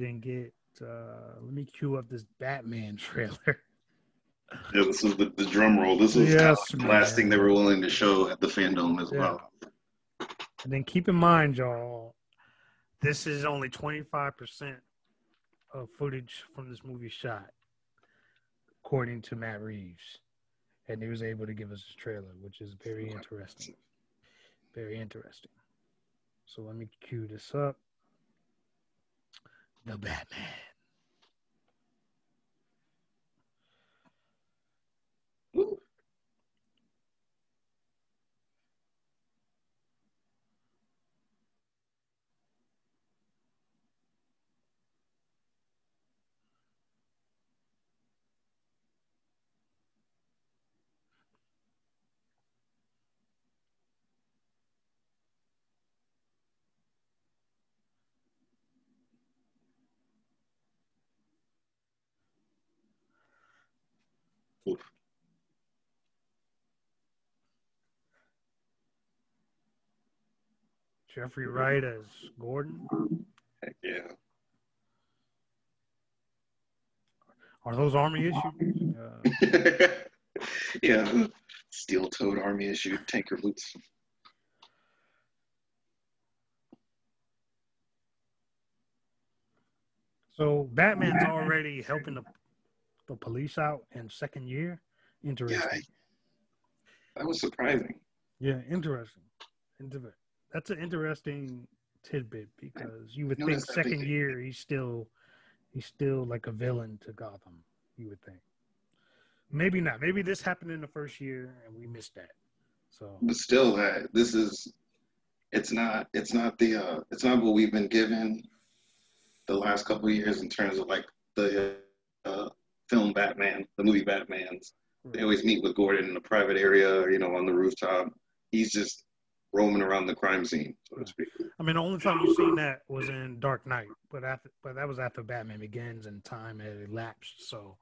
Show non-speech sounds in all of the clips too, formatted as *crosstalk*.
and get. Uh, let me cue up this Batman *laughs* trailer. Yeah, this is the, the drum roll. This was kind of the last thing they were willing to show at the FanDome as Yeah. well. And then keep in mind, y'all, this is only 25% of footage from this movie shot, according to Matt Reeves. And he was able to give us a trailer, which is very interesting. Very interesting. So let me cue this up. The Batman. Jeffrey Wright as Gordon. Heck yeah. Are those army issues? Uh, *laughs* yeah. Steel toed army issue tanker boots. so Batman's already helping the, the police out in second year. Yeah, Interesting. I- that was surprising. Yeah, interesting. Inter- That's an interesting tidbit because you would think second they- year he's still he's still like a villain to Gotham. You would think. Maybe not. Maybe this happened in the first year and we missed that. So But still, that this is, it's not, it's not the, uh, it's not what we've been given the last couple of years in terms of like the uh, film Batman, the movie Batman's. They always meet with Gordon in a private area, or, you know, on the rooftop. He's just roaming around the crime scene, so to speak. I mean, the only time you seen that was in Dark Knight, but after but that was after Batman Begins and time had elapsed. So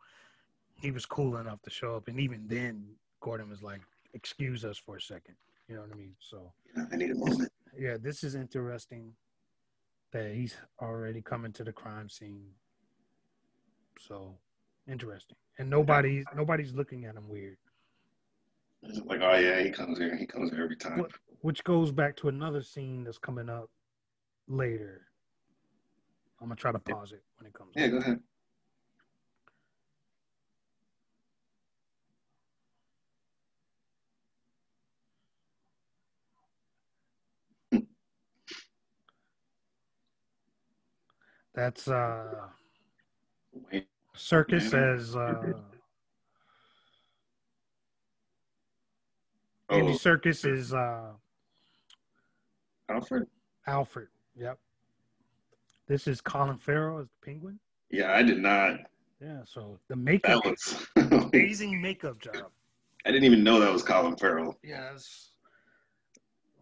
he was cool enough to show up, and even then, Gordon was like, "Excuse us for a second. You know what I mean? So I need a moment. yeah, this is interesting that he's already coming to the crime scene. So interesting, and nobody's nobody's looking at him weird, It's like, oh yeah, he comes here. He comes here every time. Which goes back to another scene that's coming up later. I'm gonna try to pause it when it comes. Yeah, up. go ahead. That's uh Serkis as uh oh, Andy Serkis is uh Alfred? Alfred. Yep. This is Colin Farrell as the Penguin. Yeah, I did not. Yeah, so the makeup was. *laughs* amazing makeup job. I didn't even know that was Colin Farrell. Yes.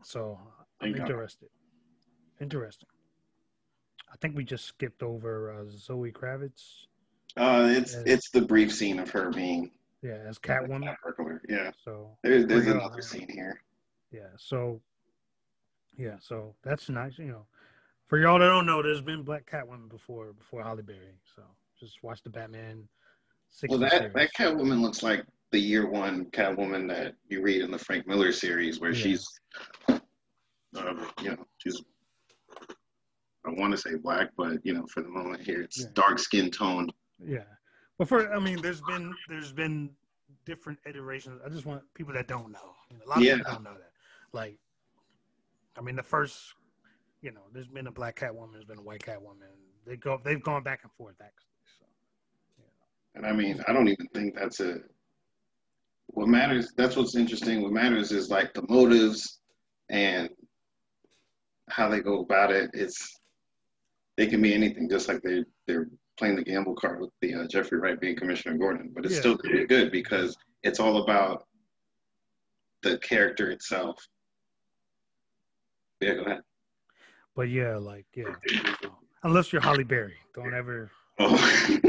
So I'm Thank God. interested. Interesting. I think we just skipped over uh, Zoe Kravitz. Uh, it's As- it's the brief scene of her being Yeah, as Catwoman. Cat burglar. Yeah, So there's there's another scene here. yeah, so yeah, so that's nice. You know, for y'all that don't know, there's been Black Catwoman before before Halle Berry. So just watch the Batman. Well, that series. that Catwoman looks like the year one Catwoman that you read in the Frank Miller series, where Yeah. she's, uh, you know, she's. I want to say black, but you know, for the moment here, it's Yeah. dark skin toned. Yeah, but for I mean, there's been there's been different iterations. I just want people that don't know. You know, a lot of Yeah. people don't know that. Like, I mean, the first, you know, there's been a black cat woman, there's been a white cat woman. They go, they've gone back and forth actually. So And I mean, I don't even think that's a. What matters, that's what's interesting. What matters is like the motives and how they go about it. It's, they can be anything, just like they, they're playing the gamble card with the uh, Jeffrey Wright being Commissioner Gordon. But it's Yeah. still pretty good because it's all about the character itself. Yeah, go ahead. But yeah, like yeah, unless you're Halle Berry, don't ever. Oh. *laughs*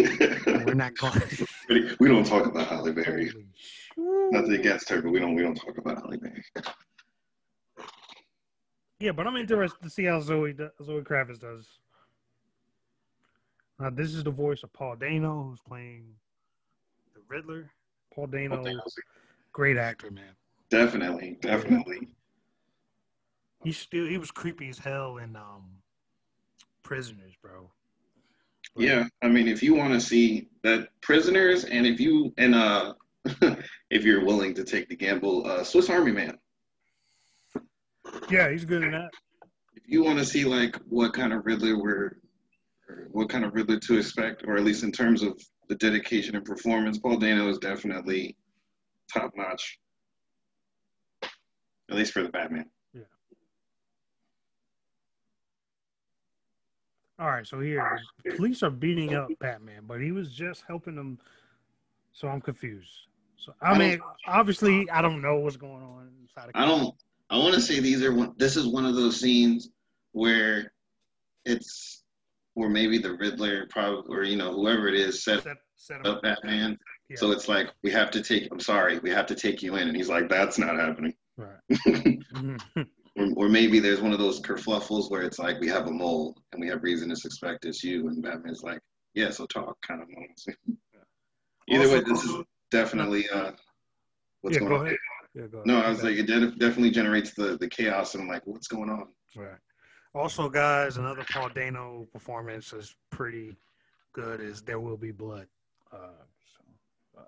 We're not going. *laughs* we don't talk about Halle Berry. Nothing against her, but we don't we don't talk about Halle Berry. Yeah, but I'm interested to see how Zoe Zoe Kravitz does. Now, this is the voice of Paul Dano, who's playing the Riddler. Paul Dano, Paul Dano's- great actor, man. Definitely, definitely. He still he was creepy as hell in um Prisoners, bro. Yeah, I mean, if you want to see that prisoners, and if you and uh, *laughs* if you're willing to take the gamble, uh, Swiss Army Man. Yeah, he's good in that. If you want to see like what kind of Riddler we're, or what kind of Riddler to expect, or at least in terms of the dedication and performance, Paul Dano is definitely top notch. At least for the Batman. Yeah. All right, so here, police are beating up Batman, but he was just helping them. So I'm confused. So I I mean, obviously, I don't know what's going on inside. Of I don't. I want to say these are one. This is one of those scenes where it's where maybe the Riddler, probably, or you know, whoever it is, set set, set up up. Batman. Yeah. So it's like we have to take. I'm sorry, we have to take you in, and he's like, "That's not happening." Right. *laughs* Mhm. or, or maybe there's one of those kerfluffles where it's like we have a mole and we have reason to suspect it's you, and Batman's like, "Yeah, so talk," kind of moments. *laughs* Either way, this is definitely uh, what's yeah, going go on. ahead. Yeah, go ahead. No, I was like, it de- definitely generates the the chaos, and I'm like, what's going on? Right. Also, guys, another Paul Dano performance is pretty good. Is There Will Be Blood. Uh, so, uh,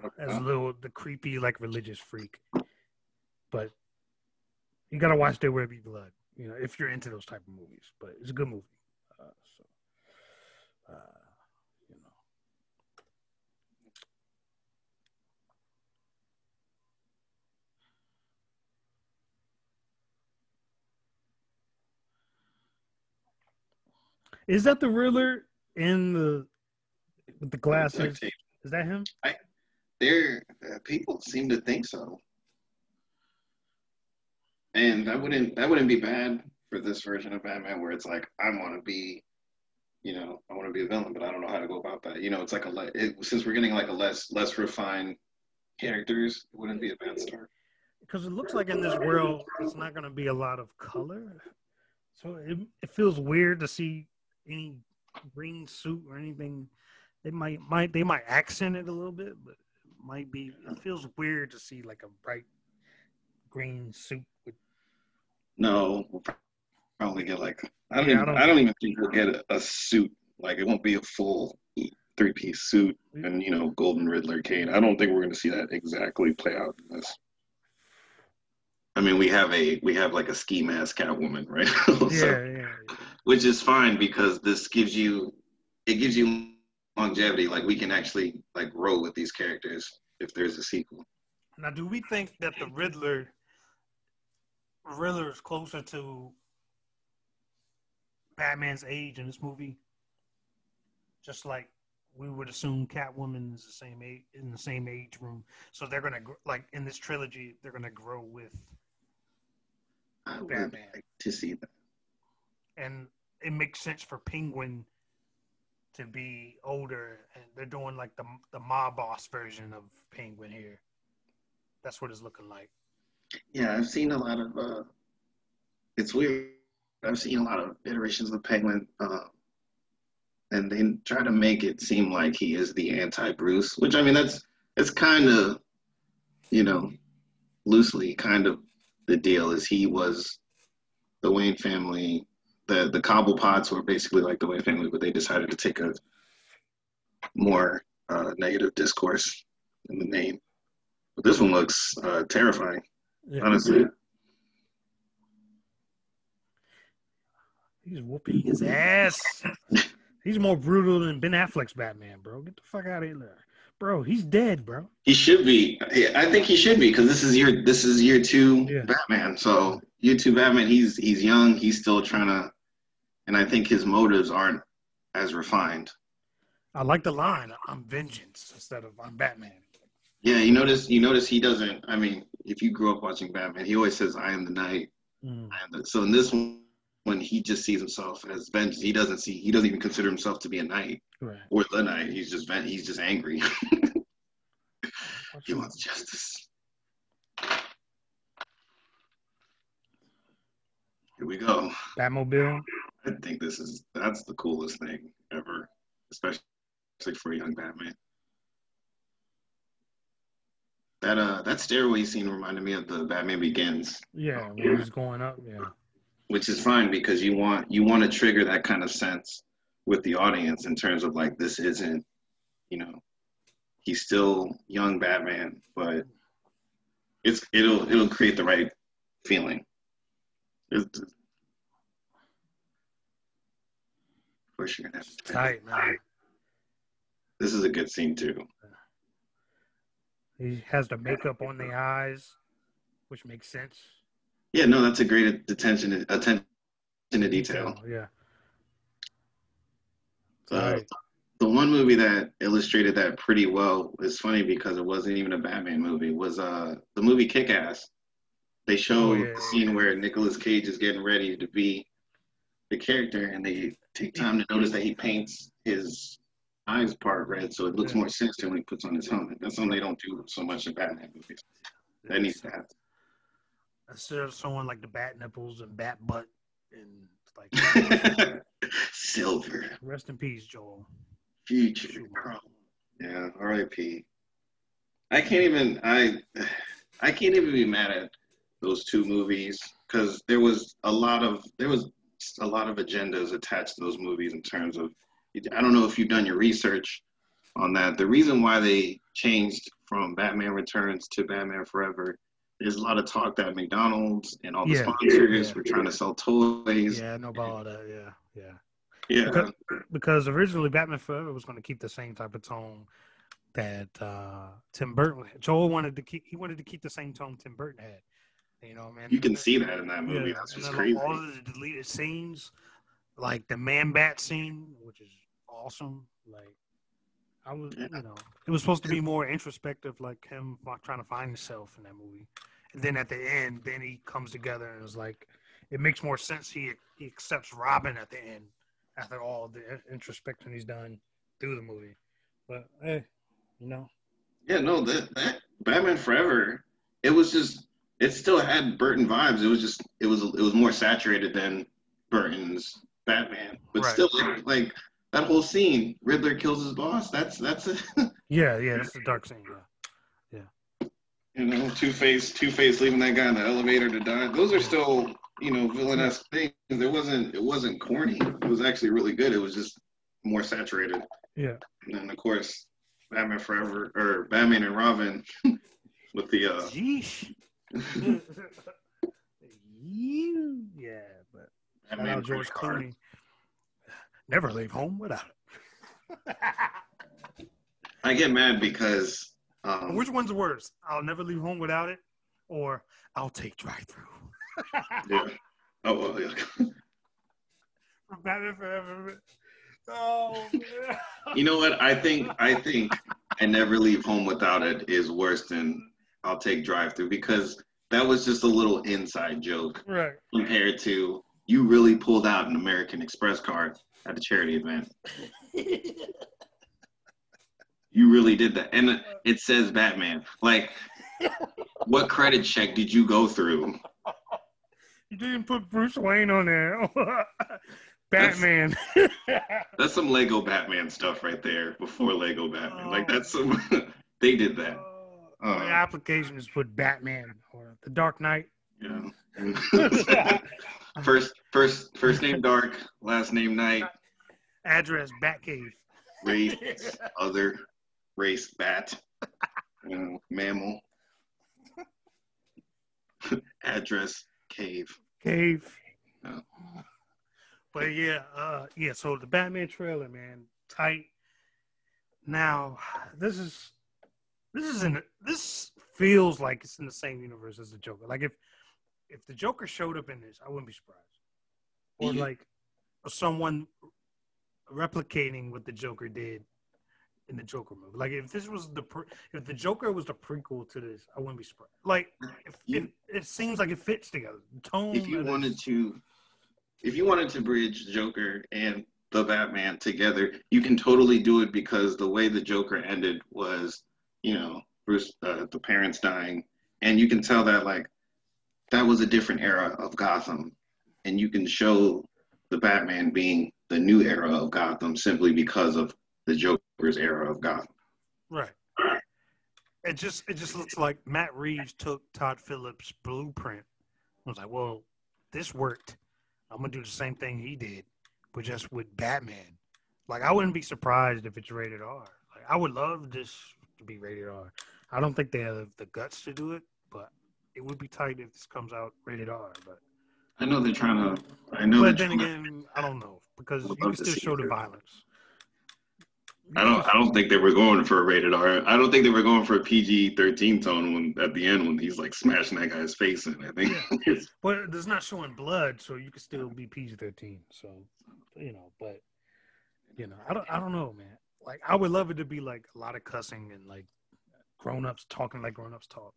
just, as a little the creepy like religious freak, but you gotta watch There Will Be Blood. You know, if you're into those type of movies, but it's a good movie. Uh, so, is that the Riddler in the with the glasses? Is that him? There, uh, people seem to think so, and that wouldn't that wouldn't be bad for this version of Batman, where it's like I want to be, you know, I want to be a villain, but I don't know how to go about that. You know, it's like a le- it, since we're getting like a less less refined characters, it wouldn't be a bad start. because it looks like in this world it's not going to be a lot of color so it, it feels weird to see any green suit or anything they might might they might accent it a little bit but it might be it feels weird to see like a bright green suit with No, we'll probably get like I don't Yeah, I even, don't- I don't, even think we'll get a, a suit. Like it won't be a full three piece suit and you know Golden Riddler cane I don't think we're going to see that exactly play out in this. I mean, we have a we have like a ski mask Catwoman, right? *laughs* yeah So- yeah, yeah. which is fine because this gives you it gives you longevity. Like we can actually like grow with these characters if there's a sequel. now do we think that the riddler riddler is closer to batman's age in this movie just like we would assume Catwoman is the same age in the same age room. So they're gonna gr- like in this trilogy, they're gonna grow with, I would Batman. like to see that. and it makes sense for Penguin to be older, and they're doing like the the mob boss version of Penguin here. That's what it's looking like. Yeah, I've seen a lot of. uh It's weird. I've seen a lot of iterations of Penguin, uh, and they try to make it seem like he is the anti-Bruce, which I mean that's it's kind of, you know, loosely kind of the deal. Is he was the Wayne family, the the Cobblepots were basically like the Wayne family, but they decided to take a more uh, negative discourse in the name. But this one looks uh, terrifying honestly. He's whooping his ass. He's more brutal than Ben Affleck's Batman, bro. Get the fuck out of here, bro. He's dead, bro. He should be. I think he should be because this is year this is year two Yeah. Batman. So year two Batman, he's he's young. He's still trying to, and I think his motives aren't as refined. I like the line. I'm vengeance instead of I'm Batman. Yeah, you notice. You notice he doesn't. I mean, if you grew up watching Batman, he always says, "I am the night." Mm. I am the, so in this one, when he just sees himself as vengeance, he doesn't see. He doesn't even consider himself to be a knight Right. or the knight. He's just he's just angry. *laughs* He wants justice. Here we go. Batmobile. I think this is that's the coolest thing ever, especially for a young Batman. That uh that stairway scene reminded me of the Batman Begins. Yeah, when he's going up. Yeah. Which is fine because you want you want to trigger that kind of sense with the audience in terms of like this isn't, you know, he's still young Batman, but it's it'll it'll create the right feeling. It's, of course, you're gonna have to Tight, man. This is a good scene too. He has the makeup on the eyes, which makes sense. Yeah, no, that's a great attention attention to detail. Yeah. Uh, Right. the one movie that illustrated that pretty well is funny because it wasn't even a Batman movie. Was uh the movie Kick Ass. They show Oh, yeah, the scene where Nicolas Cage is getting ready to be the character, and they take time to notice that he paints his eyes part red, so it looks Yeah. more sinister when he puts on his helmet. That's something they don't do so much in Batman movies. That needs to happen. Instead of someone like the bat nipples and bat butt and like *laughs* Silver, rest in peace, Joel. future. Yeah, R.I.P. I can't even I I can't even be mad at those two movies because there was a lot of there was a lot of agendas attached to those movies in terms of I don't know if you've done your research on that. The reason why they changed from Batman Returns to Batman Forever there's a lot of talk that McDonald's and all the Yeah. sponsors Yeah. were trying to sell toys. Yeah, know about all that. Yeah, yeah. Yeah. Because, because originally Batman Forever was going to keep the same type of tone that uh, Tim Burton. Joel wanted to keep. He wanted to keep the same tone Tim Burton had. You know, man. You can see that in that movie. Yeah, That's just crazy. All of the deleted scenes, like the man bat scene, which is awesome. Like, I was, you know, it was supposed to be more introspective, like him trying to find himself in that movie. And then at the end, then he comes together and is like, it makes more sense. He he accepts Robin at the end after all the introspection he's done through the movie. But hey, you know, Yeah, no, that that Batman Forever, it was just it still had Burton vibes. It was just it was it was more saturated than Burton's Batman, but Right. still like, like that whole scene, Riddler kills his boss. That's that's a, *laughs* yeah, yeah, that's the dark scene. Yeah. yeah. you know Two Face Two Face leaving that guy in the elevator to die. Those are still you know villainous things. It wasn't it wasn't corny. It was actually really good. It was just more saturated. Yeah. And then of course Batman Forever or Batman and Robin *laughs* with the uh Yeesh. *laughs* you, yeah, but Batman George. Clooney. Never leave home without it. *laughs* I get mad because um, Which one's worse? I'll never leave home without it, or I'll take drive-through. *laughs* yeah. Oh well, yeah. *laughs* Forever. Oh, man. You know what? I think I think I never leave home without it is worse than I'll take drive through because that was just a little inside joke right. compared to you really pulled out an American Express card at a charity event. You really did that, and it says Batman. Like, what credit check did you go through? You didn't put Bruce Wayne on there. *laughs* Batman. *laughs* That's some Lego Batman stuff right there. Before Lego Batman, like Oh. that's some. *laughs* they did that. Uh, the application is put Batman or the Dark Knight. Yeah. First, first, first name Dark, last name Night, Address Batcave. race *laughs* other, race bat, you know, mammal, *laughs* address cave. Cave. Yeah. But yeah, uh, yeah. So the Batman trailer, man, tight. Now, this is this is in this feels like it's in the same universe as the Joker. Like if if the Joker showed up in this, I wouldn't be surprised. Or Yeah. like someone replicating what the Joker did in the Joker movie. Like if this was the pre- if the Joker was the prequel to this, I wouldn't be surprised. Like if, You- it, it seems like it fits together. The tone. If you wanted to, if you wanted to bridge Joker and the Batman together, you can totally do it because the way the Joker ended was, you know, Bruce, uh, the parents dying, and you can tell that like that was a different era of Gotham, and you can show the Batman being the new era of Gotham simply because of the Joker's era of Gotham. Right. It just it just looks like Matt Reeves took Todd Phillips' blueprint. I was like, well, this worked. I'm gonna do the same thing he did, but just with Batman. Like I wouldn't be surprised if it's rated R. Like I would love this to be rated R. I don't think they have the guts to do it, but it would be tight if this comes out rated R. But I know they're trying to. I know. But then again, I don't know because you can still show the violence. I don't. I don't think they were going for a rated R. I don't think they were going for a PG thirteen tone when at the end when he's like smashing that guy's face in. I think. Yeah. *laughs* but it's not showing blood, so you can still be PG thirteen. So, you know, but you know, I don't. I don't know, man. Like, I would love it to be like a lot of cussing and like grown ups talking like grown ups talk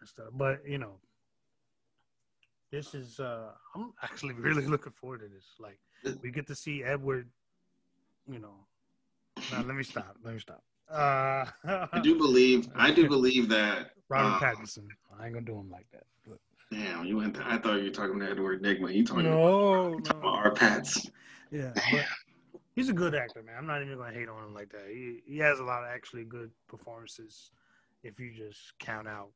and stuff. But you know, this is. uh I'm actually *laughs* really looking forward to this. Like, we get to see Edward. You know, *laughs* no, let me stop. Let me stop. Uh, I do believe. I do *laughs* believe that Robert uh, Pattinson. I ain't gonna do him like that. But. Damn, you went. To, I thought you were talking to Edward Nygma. You talking no, about, no. our Pats? Yeah, he's a good actor, man. I'm not even gonna hate on him like that. He he has a lot of actually good performances. If you just count out,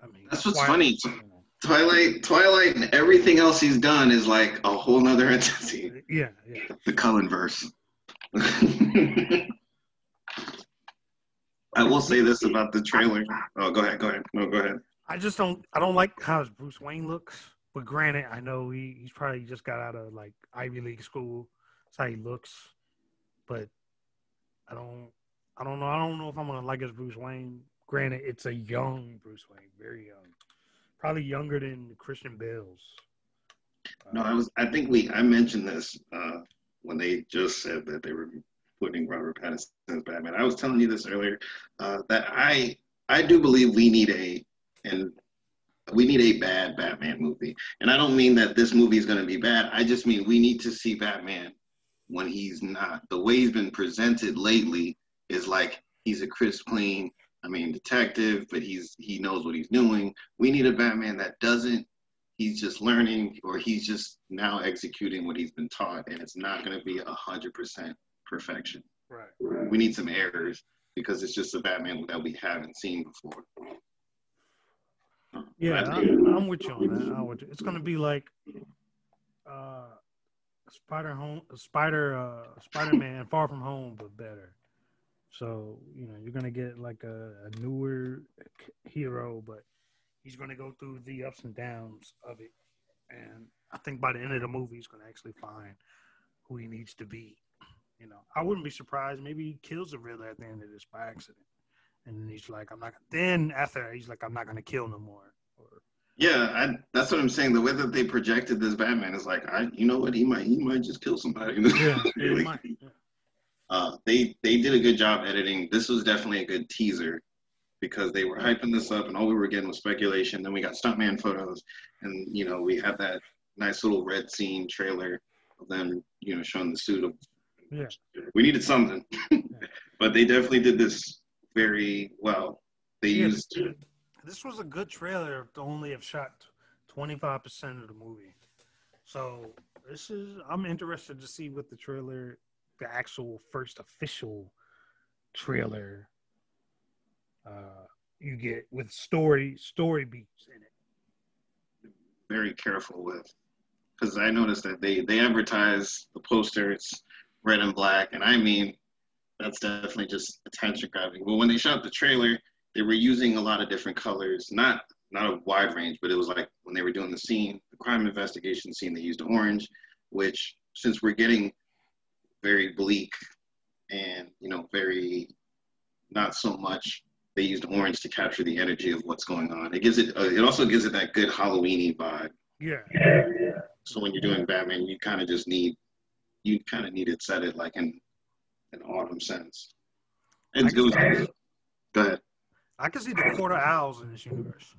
I mean, that's what's funny. Twilight, Twilight, and everything else he's done is like a whole nother entity. Yeah, yeah. The Cullen verse. *laughs* I will say this about the trailer. Oh, go ahead. Go ahead. No, go ahead. I just don't. I don't like how Bruce Wayne looks. But granted, I know he, he's probably just got out of like Ivy League school. That's how he looks. But I don't. I don't know. I don't know if I'm gonna like his Bruce Wayne. Granted, it's a young Bruce Wayne, very young, probably younger than Christian Bale's. No, I was. I think we. I mentioned this uh, when they just said that they were putting Robert Pattinson as Batman. I was telling you this earlier uh, that I I do believe we need a and we need a bad Batman movie. And I don't mean that this movie is going to be bad. I just mean we need to see Batman when he's not. The way he's been presented lately is like he's a crisp, clean, I mean, detective, but he's he knows what he's doing. We need a Batman that doesn't he's just learning or he's just now executing what he's been taught and it's not going to be a hundred percent perfection right we need some errors because it's just a batman that we haven't seen before yeah I'm, I'm, with you on that I'm with you. it's going to be like uh spider home spider uh spider-man far from home but better so you know you're going to get like a, a newer hero but he's going to go through the ups and downs of it. And I think by the end of the movie, he's going to actually find who he needs to be. You know, I wouldn't be surprised. Maybe he kills the Riddler at the end of this by accident. And he's like, I'm not. Then after, he's like, I'm not going to kill no more. Or, yeah, I, that's what I'm saying. The way that they projected this Batman is like, I, you know what, he might, he might just kill somebody. *laughs* yeah, like, might. Yeah. Uh, they they did a good job editing. This was definitely a good teaser because they were hyping this up and all we were getting was speculation. Then we got stuntman photos and, you know, we had that nice little red scene trailer of them, you know, showing the suit of. Yeah. We needed something. *laughs* but they definitely did this very well. They yeah, used. This was a good trailer to only have shot 25% of the movie. So this is, I'm interested to see what the trailer, the actual first official trailer uh, you get with story story beats in it. Very careful with, because I noticed that they they advertise the poster. It's red and black, and I mean that's definitely just attention grabbing. But when they shot the trailer, they were using a lot of different colors, not not a wide range, but it was like when they were doing the scene, the crime investigation scene, they used orange, which since we're getting very bleak and you know very not so much they used orange to capture the energy of what's going on. It gives it. Uh, it also gives it that good Halloweeny vibe. Yeah. So when you're doing Batman, you kind of just need, you kind of need it set it like in an autumn sense. It's good. Go ahead. I can see the Court of Owls in this universe.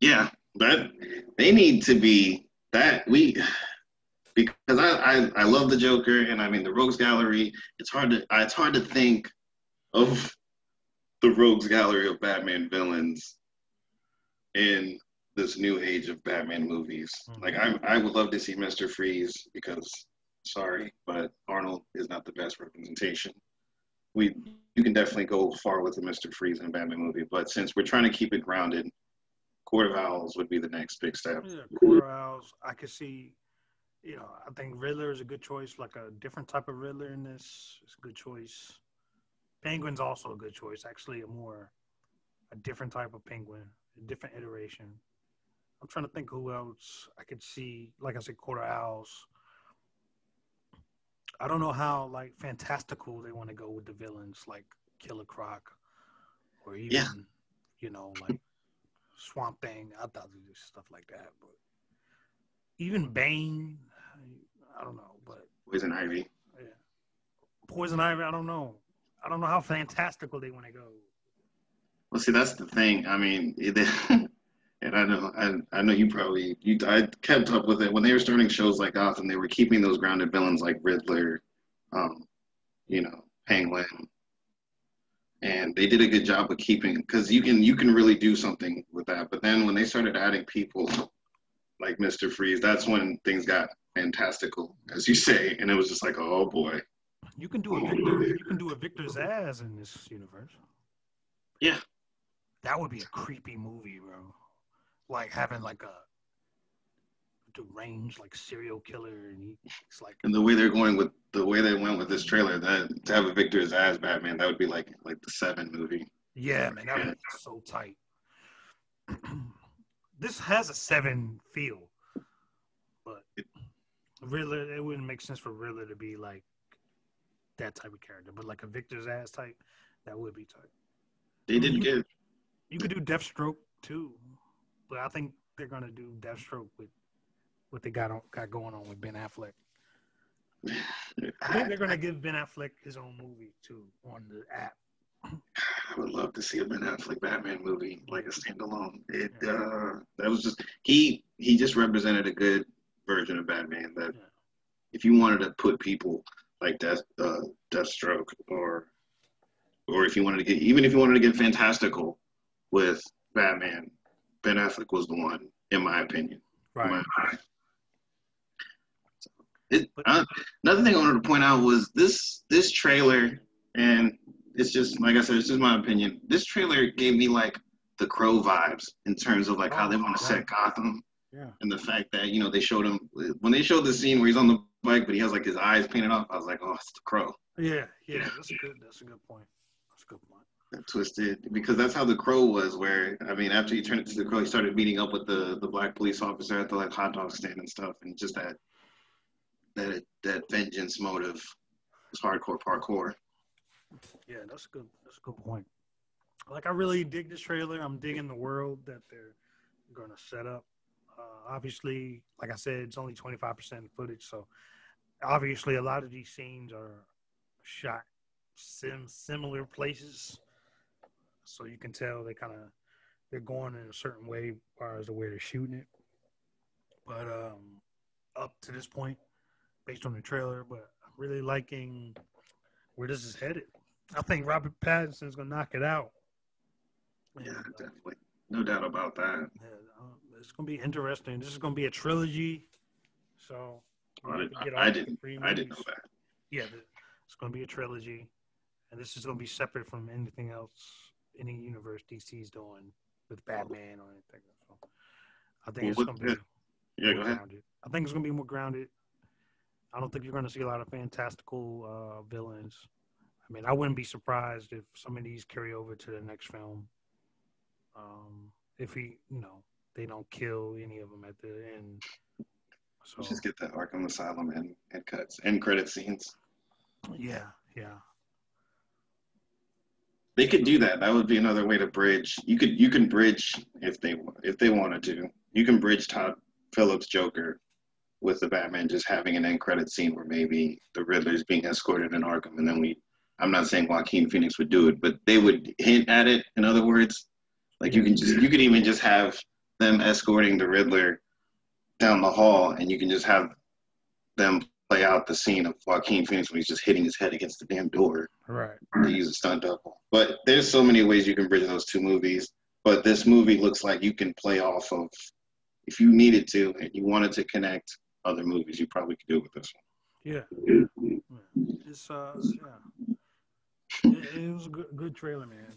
Yeah, that they need to be that we because I, I I love the Joker and I mean the Rogues Gallery. It's hard to it's hard to think of the rogues gallery of Batman villains in this new age of Batman movies. Mm-hmm. Like I I would love to see Mr. Freeze because sorry, but Arnold is not the best representation. We you can definitely go far with the Mister Freeze in a Batman movie, but since we're trying to keep it grounded, Court of Owls would be the next big step. Yeah, Court of Owls. I could see. You know, I think Riddler is a good choice, like a different type of Riddler in this. It's a good choice. Penguin's also a good choice. Actually, a more a different type of penguin, a different iteration. I'm trying to think who else I could see. Like I said, of Owls. I don't know how like fantastical they want to go with the villains, like Killer Croc, or even Yeah. you know like Swamp Thing. I thought they do stuff like that, but even Bane, I don't know, but Poison Ivy. yeah. Poison Ivy, I don't know. I don't know how fantastical they want to go. Well, see, that's the thing. I mean, it, *laughs* and I know, I, I know you probably, you, I kept up with it when they were starting shows like Gotham. They were keeping those grounded villains like Riddler, um, you know, Penguin, and they did a good job of keeping because you can you can really do something with that. But then when they started adding people like Mister Freeze, that's when things got fantastical, as you say, and it was just like, oh boy, You can do a oh, Victor. You can do a Victor Zsasz in this universe. Yeah. That would be a creepy movie, bro. Like having like a deranged like serial killer, and he's like, And the way they're going with the way they went with this trailer, that to have a Victor as Batman, that would be like like the Seven movie. yeah, man, that would be so tight. *clears throat* this has a seven feel, Riddler, it wouldn't make sense for Riddler to be like that type of character, but like a Victor Zsasz type, that would be tight. They didn't give. You could do Deathstroke too, but I think they're gonna do Deathstroke with what they got on, got going on with Ben Affleck. *sighs* I think they're gonna give Ben Affleck his own movie too on the app. I would love to see a Ben Affleck Batman movie, like a standalone. It uh, that was just he he just represented a good version of Batman. That Yeah. if you wanted to put people like Death uh, Deathstroke or or if you wanted to get even if you wanted to get fantastical with Batman, Ben Affleck was the one, in my opinion. In my opinion. So, It, uh, another thing I wanted to point out was this this trailer, and it's just like I said, it's just my opinion. This trailer gave me like the Crow vibes in terms of like how they want to set Gotham Yeah. and the fact that you know they showed him when they showed the scene where he's on the bike, but he has like his eyes painted off. I was like, oh, it's the Crow. Yeah, yeah, that's a good. That's a good point. That's a good point. That twisted because that's how the Crow was. Where I mean, after he turned into the Crow, he started meeting up with the the black police officer at the like hot dog stand and stuff, and just that that that vengeance motive was hardcore parkour. Yeah, that's a good. That's a good point. Like I really dig this trailer. I'm digging the world that they're going to set up. Uh, obviously, like I said, it's only 25% footage, so obviously a lot of these scenes are shot sim similar places, so you can tell they kind of they're going in a certain way as far as the way they're shooting it. But um, up to this point, based on the trailer, but I'm really liking where this is headed. I think Robert Pattinson's gonna knock it out. Yeah, definitely, no doubt about that. yeah, uh, it's gonna be interesting. This is gonna be a trilogy, so I, did, to I, didn't, I didn't know that. Yeah, it's gonna be a trilogy, and this is gonna be separate from anything else, any universe DC's doing with Batman or anything. So I think Well, it's gonna be Yeah, go more ahead. grounded. I think it's gonna be more grounded. I don't think you're gonna see a lot of fantastical uh, villains. I mean, I wouldn't be surprised if some of these carry over to the next film. Um, if he, you know, they don't kill any of them at the end. So Just get that Arkham Asylum and, and cuts and credit scenes. yeah, yeah, They could do that. That would be another way to bridge. You could you can bridge if they if they wanted to. You can bridge Todd Phillips Joker with the Batman just having an end credit scene where maybe the Riddler's being escorted in Arkham, and then we. I'm not saying Joaquin Phoenix would do it, but they would hint at it. In other words, like you can just you could even just have them escorting the Riddler down the hall, and you can just have them play out the scene of Joaquin Phoenix when he's just hitting his head against the damn door right. to use a stunt double. But there's so many ways you can bridge those two movies. But this movie looks like you can play off of, if you needed to and you wanted to connect other movies, you probably could do it with this Yeah. yeah. It's uh yeah. It, it was a good, good trailer, man.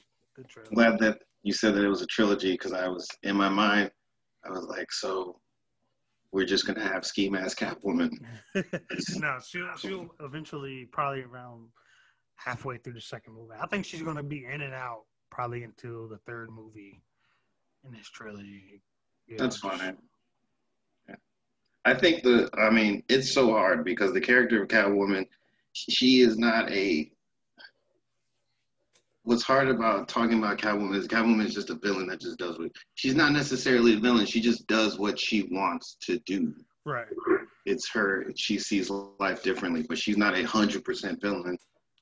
Glad that you said that it was a trilogy because I was in my mind. I was like, so we're just gonna have ski mask Catwoman. *laughs* no, she'll she'll *laughs* eventually probably around halfway through the second movie. I think she's gonna be in and out probably until the third movie in this trilogy. Yeah, That's fine. Yeah. I think the I mean it's so hard because the character of Catwoman, she is not a. What's hard about talking about Catwoman is Catwoman is just a villain that just does what she's not necessarily a villain. She just does what she wants to do. Right. It's her. She sees life differently, but she's not a hundred percent villain.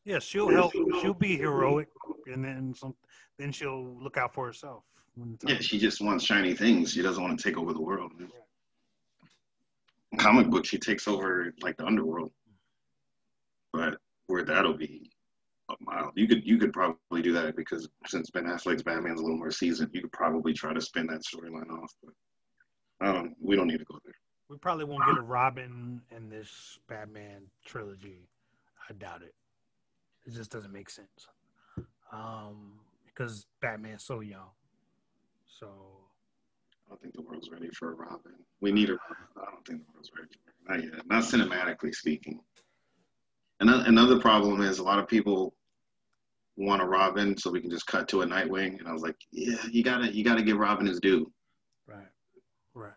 Yeah, she'll help. She'll be heroic, and then some. Then she'll look out for herself. Yeah, she just wants shiny things. She doesn't want to take over the world. Comic book, she takes over like the underworld, but where that'll be a mile. You could you could probably do that because since Ben Affleck's Batman's a little more seasoned, you could probably try to spin that storyline off. But um, we don't need to go there. We probably won't get a Robin in this Batman trilogy. I doubt it. It just doesn't make sense. Um, because Batman's so young. So I don't think the world's ready for a Robin. We need a I don't think the world's ready for Not yet. Not cinematically speaking. Another, another problem is a lot of people want a Robin, so we can just cut to a Nightwing. And I was like, yeah, you gotta you gotta give Robin his due. Right. Right.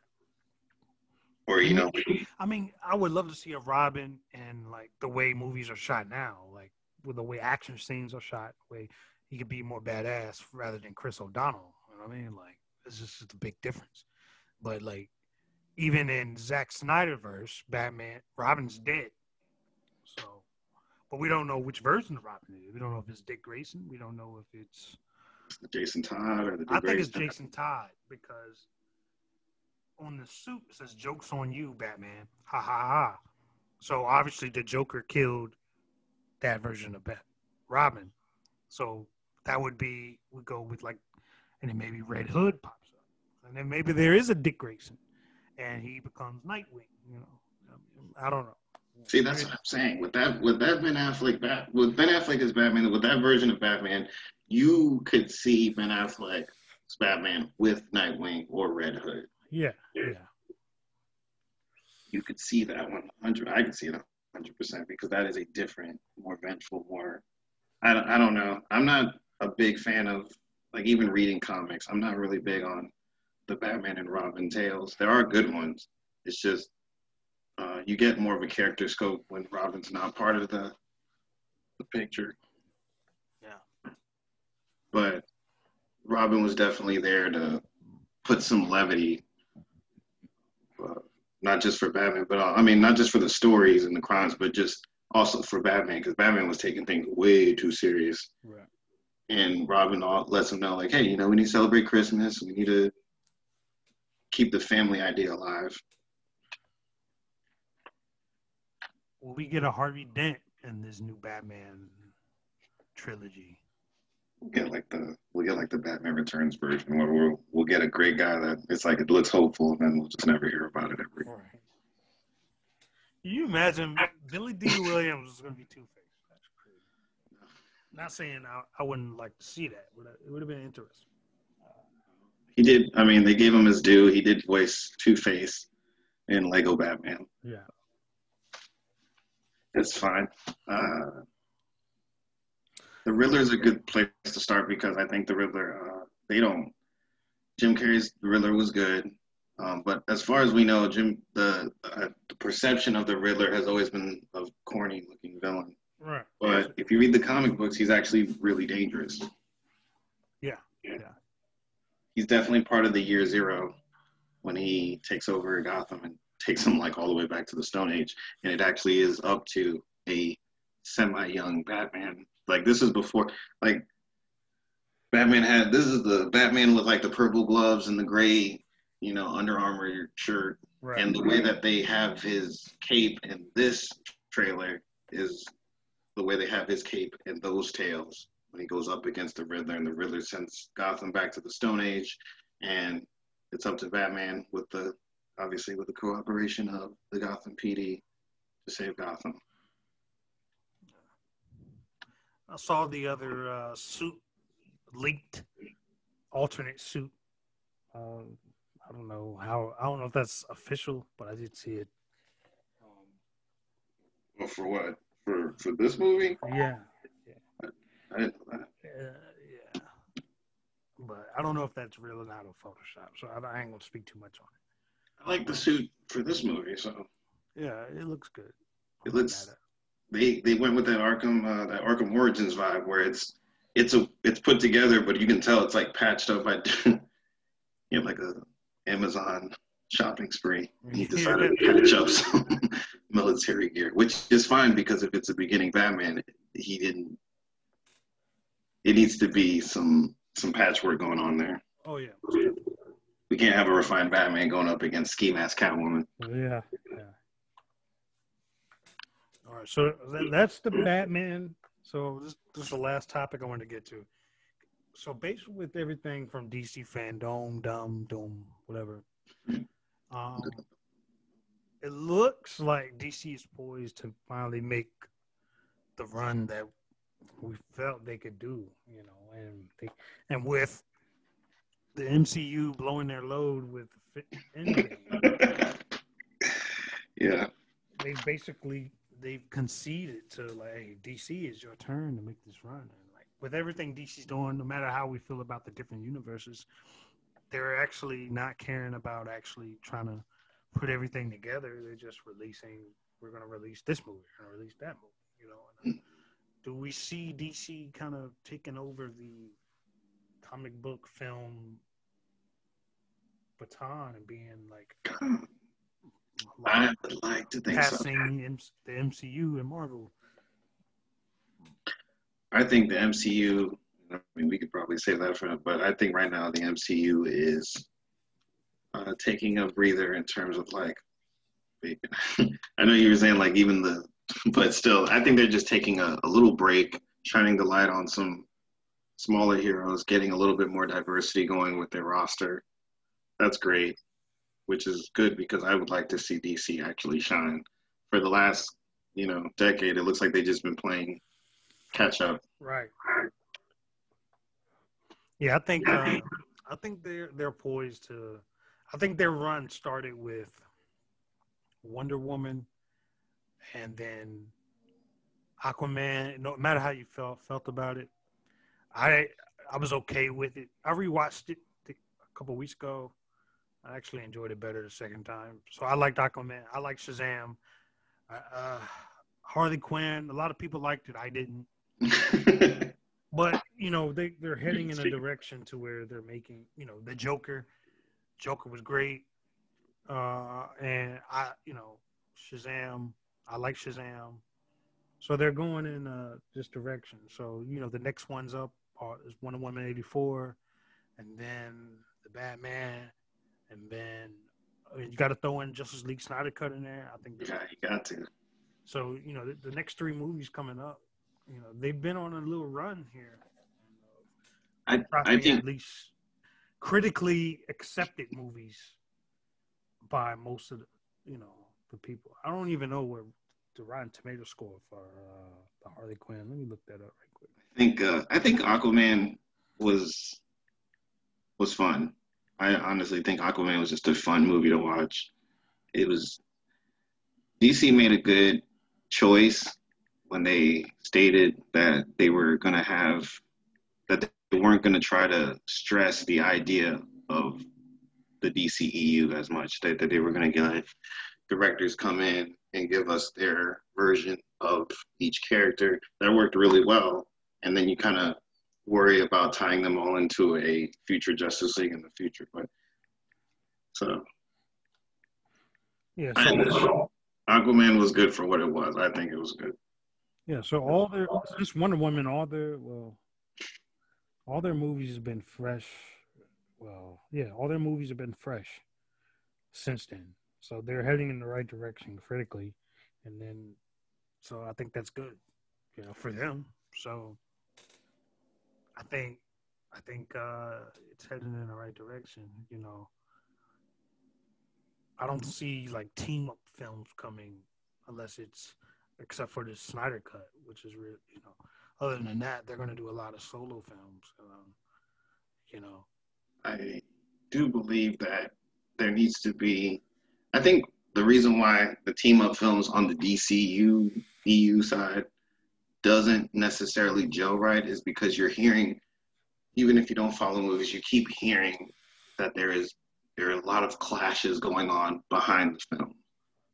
Or you know, I mean, I would love to see a Robin and like the way movies are shot now, like with the way action scenes are shot, the way he could be more badass rather than Chris O'Donnell. You know what I mean? Like it's just a big difference. But like even in Zack Snyderverse, Batman, Robin's dead. So, but we don't know which version of Robin it is. We don't know if it's Dick Grayson. We don't know if it's Jason Todd or the. Dick I think Grayson. it's Jason Todd because on the suit it says "Jokes on you, Batman." Ha ha ha. So obviously the Joker killed that version of Bat- Robin. So that would be we go with like, and then maybe Red Hood pops up, and then maybe there is a Dick Grayson, and he becomes Nightwing. You know, I don't know. See, that's what I'm saying. With that, with that Ben Affleck, Bat, with Ben Affleck as Batman, with that version of Batman, you could see Ben Affleck's Batman with Nightwing or Red Hood. Yeah, yeah. You could see that 100. I could see it 100 percent because that is a different, more vengeful, more. I don't, I don't know. I'm not a big fan of like even reading comics. I'm not really big on the Batman and Robin tales. There are good ones. It's just uh, you get more of a character scope when Robin's not part of the the picture. Yeah. But Robin was definitely there to put some levity, uh, not just for Batman, but uh, I mean, not just for the stories and the crimes, but just also for Batman, because Batman was taking things way too serious. Right and Robin lets him know, like, hey, you know, we need to celebrate Christmas. We need to keep the family idea alive. Will we get a Harvey Dent in this new Batman trilogy? We'll get like the we'll get like the Batman Returns version where we'll we'll get a great guy that it's like it looks hopeful, and then we'll just never hear about it ever. Right. Can you imagine Billy Dee Williams is going to be Two Face? That's crazy. Not saying I, I wouldn't like to see that, but it would have been interesting. He did. I mean, they gave him his due. He did voice Two Face in Lego Batman. Yeah, it's fine. Uh, the is a good place to start because I think the Riddler. Uh, they don't. Jim Carrey's The Riddler was good, um, but as far as we know, Jim the, uh, the perception of the Riddler has always been a corny looking villain. Right. But if you read the comic books, he's actually really dangerous. Yeah. Yeah. He's definitely part of the year zero when he takes over Gotham and takes him like all the way back to the Stone Age. And it actually is up to a semi young Batman. Like this is before like Batman had this is the Batman with like the purple gloves and the gray, you know, Under Armour shirt. Right. And the way that they have his cape in this trailer is the way they have his cape and those tails when he goes up against the Riddler, and the Riddler sends Gotham back to the Stone Age, and it's up to Batman with the obviously with the cooperation of the Gotham PD to save Gotham. I saw the other uh, suit leaked, alternate suit. Uh, I don't know how. I don't know if that's official, but I did see it. Um, well, for what? For for this movie? Yeah. yeah. I didn't know that. Uh, yeah. But I don't know if that's real or not or Photoshop, so I, I ain't gonna speak too much on it. I like the suit for this movie, so yeah, it looks good. It looks. They they went with that Arkham uh, that Arkham Origins vibe where it's it's a it's put together, but you can tell it's like patched up by *laughs* you know like a Amazon shopping spree. He decided to patch up *laughs* some *laughs* military gear, which is fine because if it's a beginning Batman, he didn't. It needs to be some some patchwork going on there. Oh yeah. We can't have a refined Batman going up against ski mask Catwoman. Yeah, yeah. All right, so that's the Batman. So this, this is the last topic I want to get to. So basically, with everything from DC fandom, dumb, doom, whatever, um, it looks like DC is poised to finally make the run that we felt they could do. You know, and they, and with the MCU blowing their load with *laughs* yeah, they basically they've conceded to like hey, DC is your turn to make this run. And like with everything DC's doing, no matter how we feel about the different universes, they're actually not caring about actually trying to put everything together. They're just releasing. We're going to release this movie. We're going to release that movie. You know. And, uh, do we see DC kind of taking over the comic book film baton and being like I would like to think passing so. the MCU and Marvel. I think the MCU. I mean, we could probably say that for, but I think right now the MCU is uh, taking a breather in terms of like. *laughs* I know you were saying like even the, *laughs* but still, I think they're just taking a, a little break, shining the light on some smaller heroes, getting a little bit more diversity going with their roster. That's great which is good because I would like to see DC actually shine. For the last, you know, decade, it looks like they've just been playing catch up. Right. Yeah, I think uh, I think they're they're poised to. I think their run started with Wonder Woman, and then Aquaman. No matter how you felt felt about it, I I was okay with it. I rewatched it a couple weeks ago I actually enjoyed it better the second time. So I liked Aquaman. I like Shazam. Uh, Harley Quinn. A lot of people liked it. I didn't. *laughs* but you know they they're heading in a *laughs* direction to where they're making you know the Joker. Joker was great. Uh, and I you know Shazam. I like Shazam. So they're going in uh, this direction. So you know the next one's up uh, is Wonder Woman eighty four, and then the Batman and then uh, you got to throw in Justice League Snyder cut in there. I think. Yeah, you got to. So you know the, the, next three movies coming up, you know they've been on a little run here. I I think at least critically accepted movies by most of the you know the people. I don't even know where the Rotten Tomato score for uh, the Harley Quinn. Let me look that up. I think uh, I think Aquaman was was fun. I honestly think Aquaman was just a fun movie to watch. It was DC made a good choice when they stated that they were going to have that they weren't going to try to stress the idea of the DCEU as much that, that they were going to get directors come in and give us their version of each character that worked really well and then you kind of worry about tying them all into a future Justice League in the future. But so yeah, so Aquaman was good for what it was. I think it was good. Yeah, so all their this Wonder Woman, all their well, all their movies have been fresh. Well, yeah, all their movies have been fresh since then. So they're heading in the right direction critically, and then so I think that's good, you know, for them. So I think I think uh, it's heading in the right direction. You know, I don't see like team up films coming unless it's except for the Snyder cut, which is real. You know, other than that, they're going to do a lot of solo films. Um, you know, I do believe that there needs to be. I think the reason why the team up films on the DCU EU side doesn't necessarily gel right is because you're hearing, even if you don't follow movies, you keep hearing that there is there are a lot of clashes going on behind the film.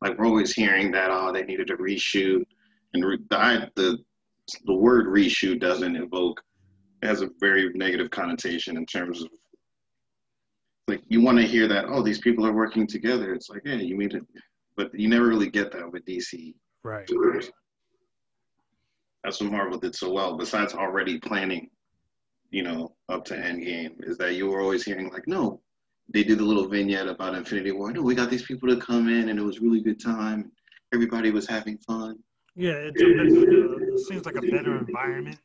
Like we're always hearing that oh they needed to reshoot, and re- the the the word reshoot doesn't evoke has a very negative connotation in terms of like you want to hear that oh these people are working together. It's like yeah you mean it, but you never really get that with DC. right? That's what Marvel did so well. Besides already planning, you know, up to Endgame, is that you were always hearing like, no, they did the little vignette about Infinity War. No, we got these people to come in, and it was really good time. Everybody was having fun. Yeah, it, it, it seems like a better environment.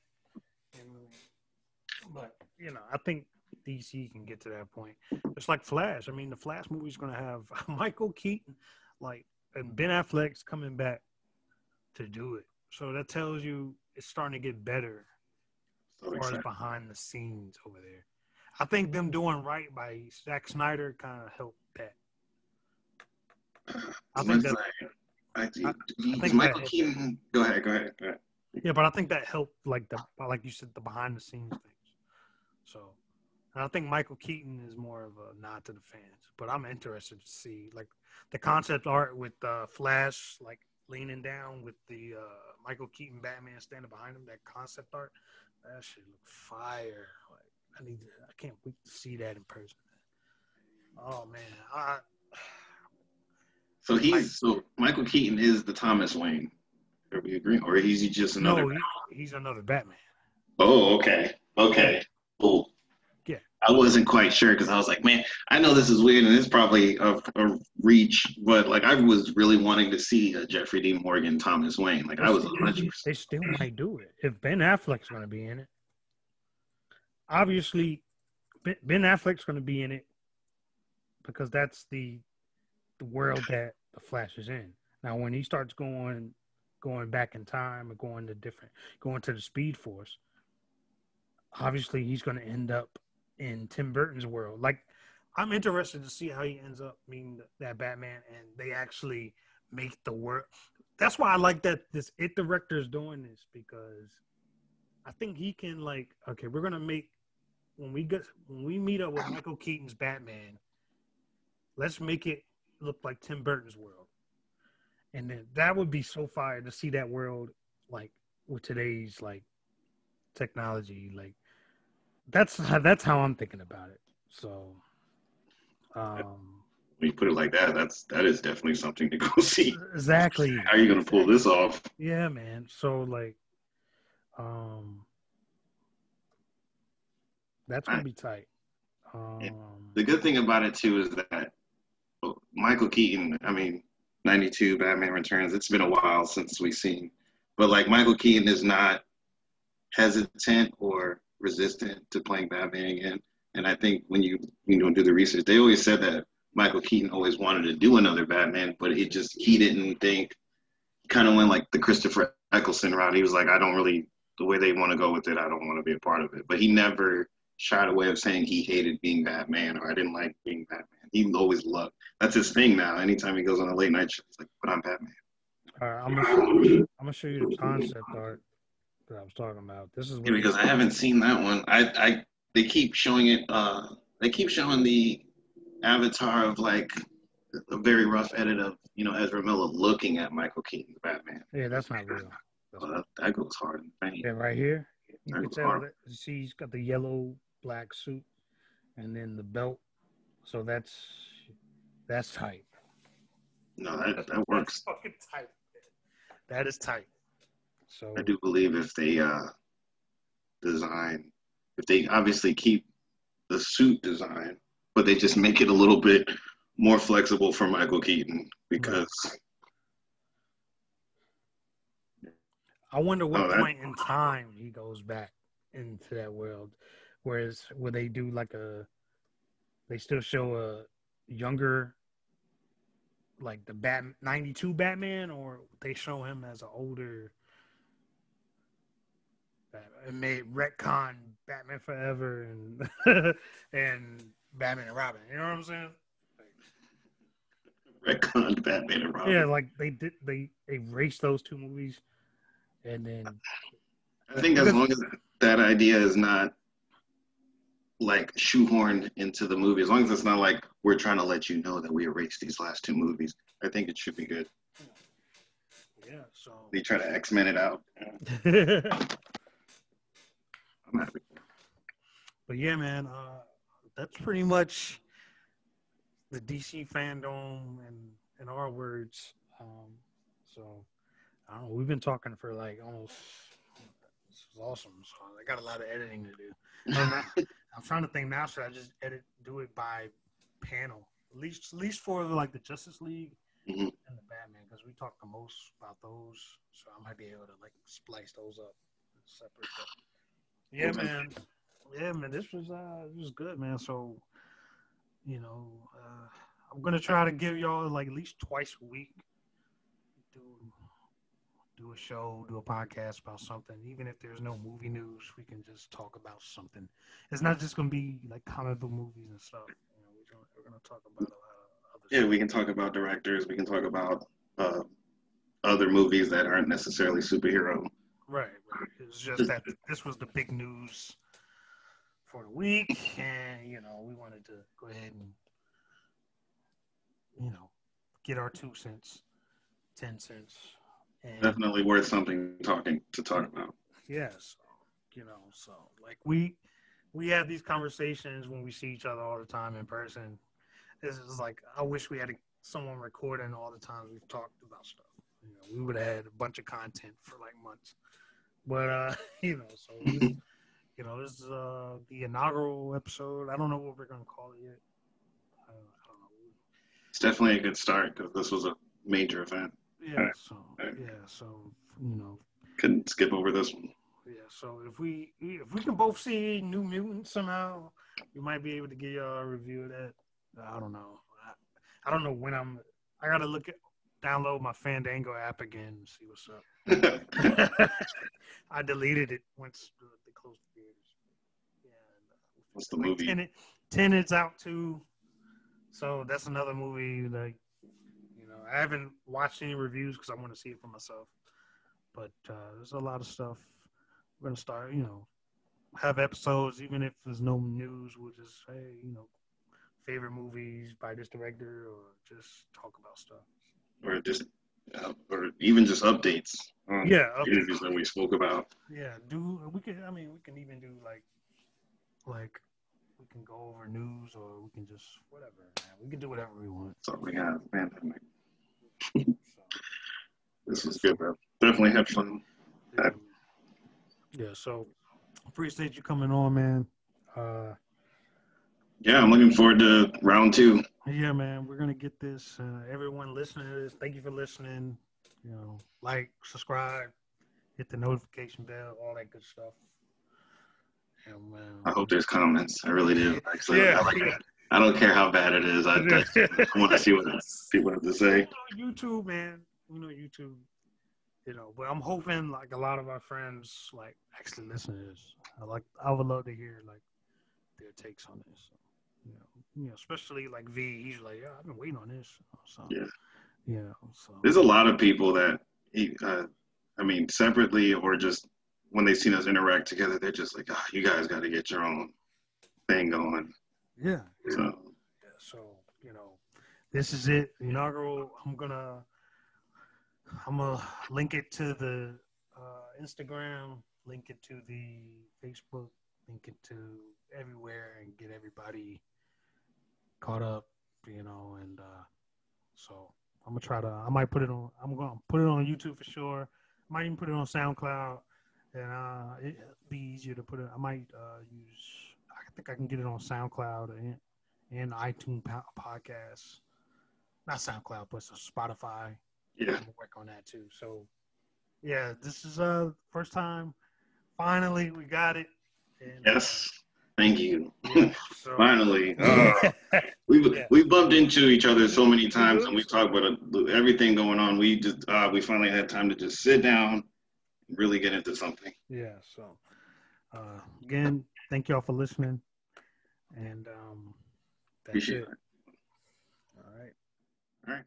But you know, I think DC can get to that point. It's like Flash. I mean, the Flash movie's going to have *laughs* Michael Keaton, like, and Ben Affleck's coming back to do it. So that tells you it's starting to get better So as far as behind the scenes over there. I think them doing right by Zack Snyder kind of helped that. I think that- I, I, I- think Michael Keaton. Go ahead. Go ahead. Go ahead. Yeah, but I think that helped, like the like you said, the behind the scenes things. So, and I think Michael Keaton is more of a nod to the fans. But I'm interested to see like the concept art with uh, Flash like leaning down with the uh, Michael Keaton Batman standing behind him. That concept art, that shit look fire. Like I need, to, I can't wait to see that in person. Oh man, I, So he's so Michael Keaton is the Thomas Wayne. Are we agreeing, or is he just another? no, he, he's another Batman. Oh, okay, okay. I wasn't quite sure because I was like, man, I know this is weird and it's probably a, a reach, but like I was really wanting to see a Jeffrey Dean Morgan Thomas Wayne. Like I was 100. They still might do it if Ben Affleck's going to be in it. Obviously, Ben Ben Affleck's going to be in it because that's the the world that the Flash is in. Now, when he starts going going back in time or going to different going to the Speed Force, obviously he's going to end up in Tim Burton's world. Like, I'm interested to see how he ends up being that Batman, and they actually make the world. That's why I like that this it director is doing this because I think he can like okay, we're gonna make when we get when we meet up with Michael Keaton's Batman, let's make it look like Tim Burton's world, and then that would be so fire to see that world like with today's like technology. Like that's how, that's how I'm thinking about it. So, um, When you put it like that, that's that is definitely something to go *laughs* see. exactly. How are you gonna pull this off? Yeah, man. So like, um, that's gonna be tight. Um, The good thing about it too is that Michael Keaton, I mean, 92 Batman Returns, it's been a while since we've seen, but like Michael Keaton is not hesitant or resistant to playing Batman again. And I think when you you know do the research, they always said that Michael Keaton always wanted to do another Batman, but he just he didn't think kind of went like the Christopher Eccleston route. He was like, I don't really the way they want to go with it, I don't want to be a part of it. But he never shied away of saying he hated being Batman or I didn't like being Batman. He always loved. That's his thing now. Anytime he goes on a late night show, it's like, but I'm Batman. all right, I'm gonna I'm gonna show you the concept art that I was talking about. This is Yeah, because I haven't seen that one. I, I they keep showing it. Uh, they keep showing the avatar of like a very rough edit of you know Ezra Miller looking at Michael Keaton's Batman. yeah, that's not real. *laughs* So that, that goes hard in the. Yeah, right here, you can tell hard. that. You see, he's got the yellow black suit, and then the belt. So that's that's tight. No, that that works. *laughs* That's fucking tight. That is tight. So I do believe if they uh, design, if they obviously keep the suit design, but they just make it a little bit more flexible for Michael Keaton because I wonder what Oh, point in time he goes back into that world. Whereas where they do like a they still show a younger like the Bat '92 Batman, or they show him as an older. It made retcon Batman Forever and *laughs* and Batman and Robin. You know what I'm saying? Retconned Batman and Robin. Yeah, like they did. They erased those two movies, and then I think as long as that idea is not like shoehorned into the movie, as long as it's not like we're trying to let you know that we erased these last two movies, I think it should be good. yeah. So They try to X Men it out. *laughs* But yeah, man, uh, that's pretty much the DC FanDome and in our words. Um, so I don't know. We've been talking for like almost. This is awesome. So I got a lot of editing to do. I'm, I'm trying to think now. Should I just edit, do it by panel? At least, at least for like the Justice League Mhm. and the Batman, because we talked the most about those. So I might be able to like splice those up separate. But yeah, man. Yeah, man. This was uh, this was good, man. So, you know, uh, I'm gonna try to give y'all like at least twice a week do do a show, do a podcast about something. Even if there's no movie news, we can just talk about something. It's not just gonna be like comic book movies and stuff. You know, we're gonna, we're gonna talk about a lot of other. Yeah, we can talk about directors. We can talk about uh, other movies that aren't necessarily superhero. Right, right. It's just that this was the big news for the week, and you know, we wanted to go ahead and you know get our two cents, ten cents, and Definitely worth something talking to talk about. yes, you know, so like we we have these conversations when we see each other all the time in person. This is like I wish we had someone recording all the times we've talked about stuff. You know, we would have had a bunch of content for like months. But uh, *laughs* you know, so we, you know, this is uh the inaugural episode. I don't know what we're gonna call it yet. I, I don't know. It's definitely a good start because this was a major event. Yeah, Alright. so Alright. yeah, so you know, Couldn't skip over this one. Yeah, so if we if we can both see New Mutants somehow, we might be able to get y'all a review of that. I don't know. I, I don't know when I'm. I gotta look at download my Fandango app again and see what's up. I deleted it once the, the closed the theaters. Yeah. What's the like movie? Tenet, Tenet's out too, so that's another movie like you know I haven't watched any reviews because I want to see it for myself. But uh, there's a lot of stuff. We're gonna start, you know, have episodes even if there's no news. We'll just hey, you know, favorite movies by this director or just talk about stuff. Or just, uh, or even just updates on Yeah, interviews that we spoke about. Yeah, do we can? I mean, we can even do like, like, we can go over news, or we can just whatever. Man. We can do whatever we want. That's all we have. Man, *laughs* So, this was good, bro. Definitely had fun. yeah. yeah. So appreciate you coming on, man. Uh, Yeah, I'm looking forward to round two. Yeah, man. We're gonna get this. Uh, everyone listening to this, thank you for listening. You know, like, subscribe, hit the notification bell, all that good stuff. And I hope there's comments. I really do. Actually, Yeah. I like it. I don't care how bad it is. I, *laughs* I want to see what people have to say. you know, YouTube, man. You know, YouTube. You know, but I'm hoping like a lot of our friends like actually listen to this. I like. I would love to hear like their takes on this. You know, you know, especially like V. He's like, yeah, I've been waiting on this. So, Yeah. You know, so There's a lot of people that, uh, I mean, separately or just when they've seen us interact together, they're just like, oh, you guys got to get your own thing going. yeah. So Yeah, so you know, this is it. The inaugural. I'm gonna, I'm gonna link it to the uh, Instagram, link it to the Facebook, link it to everywhere, and get everybody caught up. You know, and uh, so I'm gonna try to. I might put it on. I'm gonna put it on YouTube for sure. I might even put it on SoundCloud, and uh, it'd be easier to put it. I might uh, use. I think I can get it on SoundCloud and and iTunes po- podcasts. Not SoundCloud, but so Spotify. Yeah, work on that too. So, yeah, this is uh first time. Finally, we got it. And, uh, yes, Thank you. So, *laughs* Finally, *laughs* uh, we Yeah. we bumped into each other so many times, and we talked about uh, everything going on. We just uh, we finally had time to just sit down, and really get into something. yeah. So uh, again, thank y'all for listening, and um, that's Appreciate it. it. All right. All right.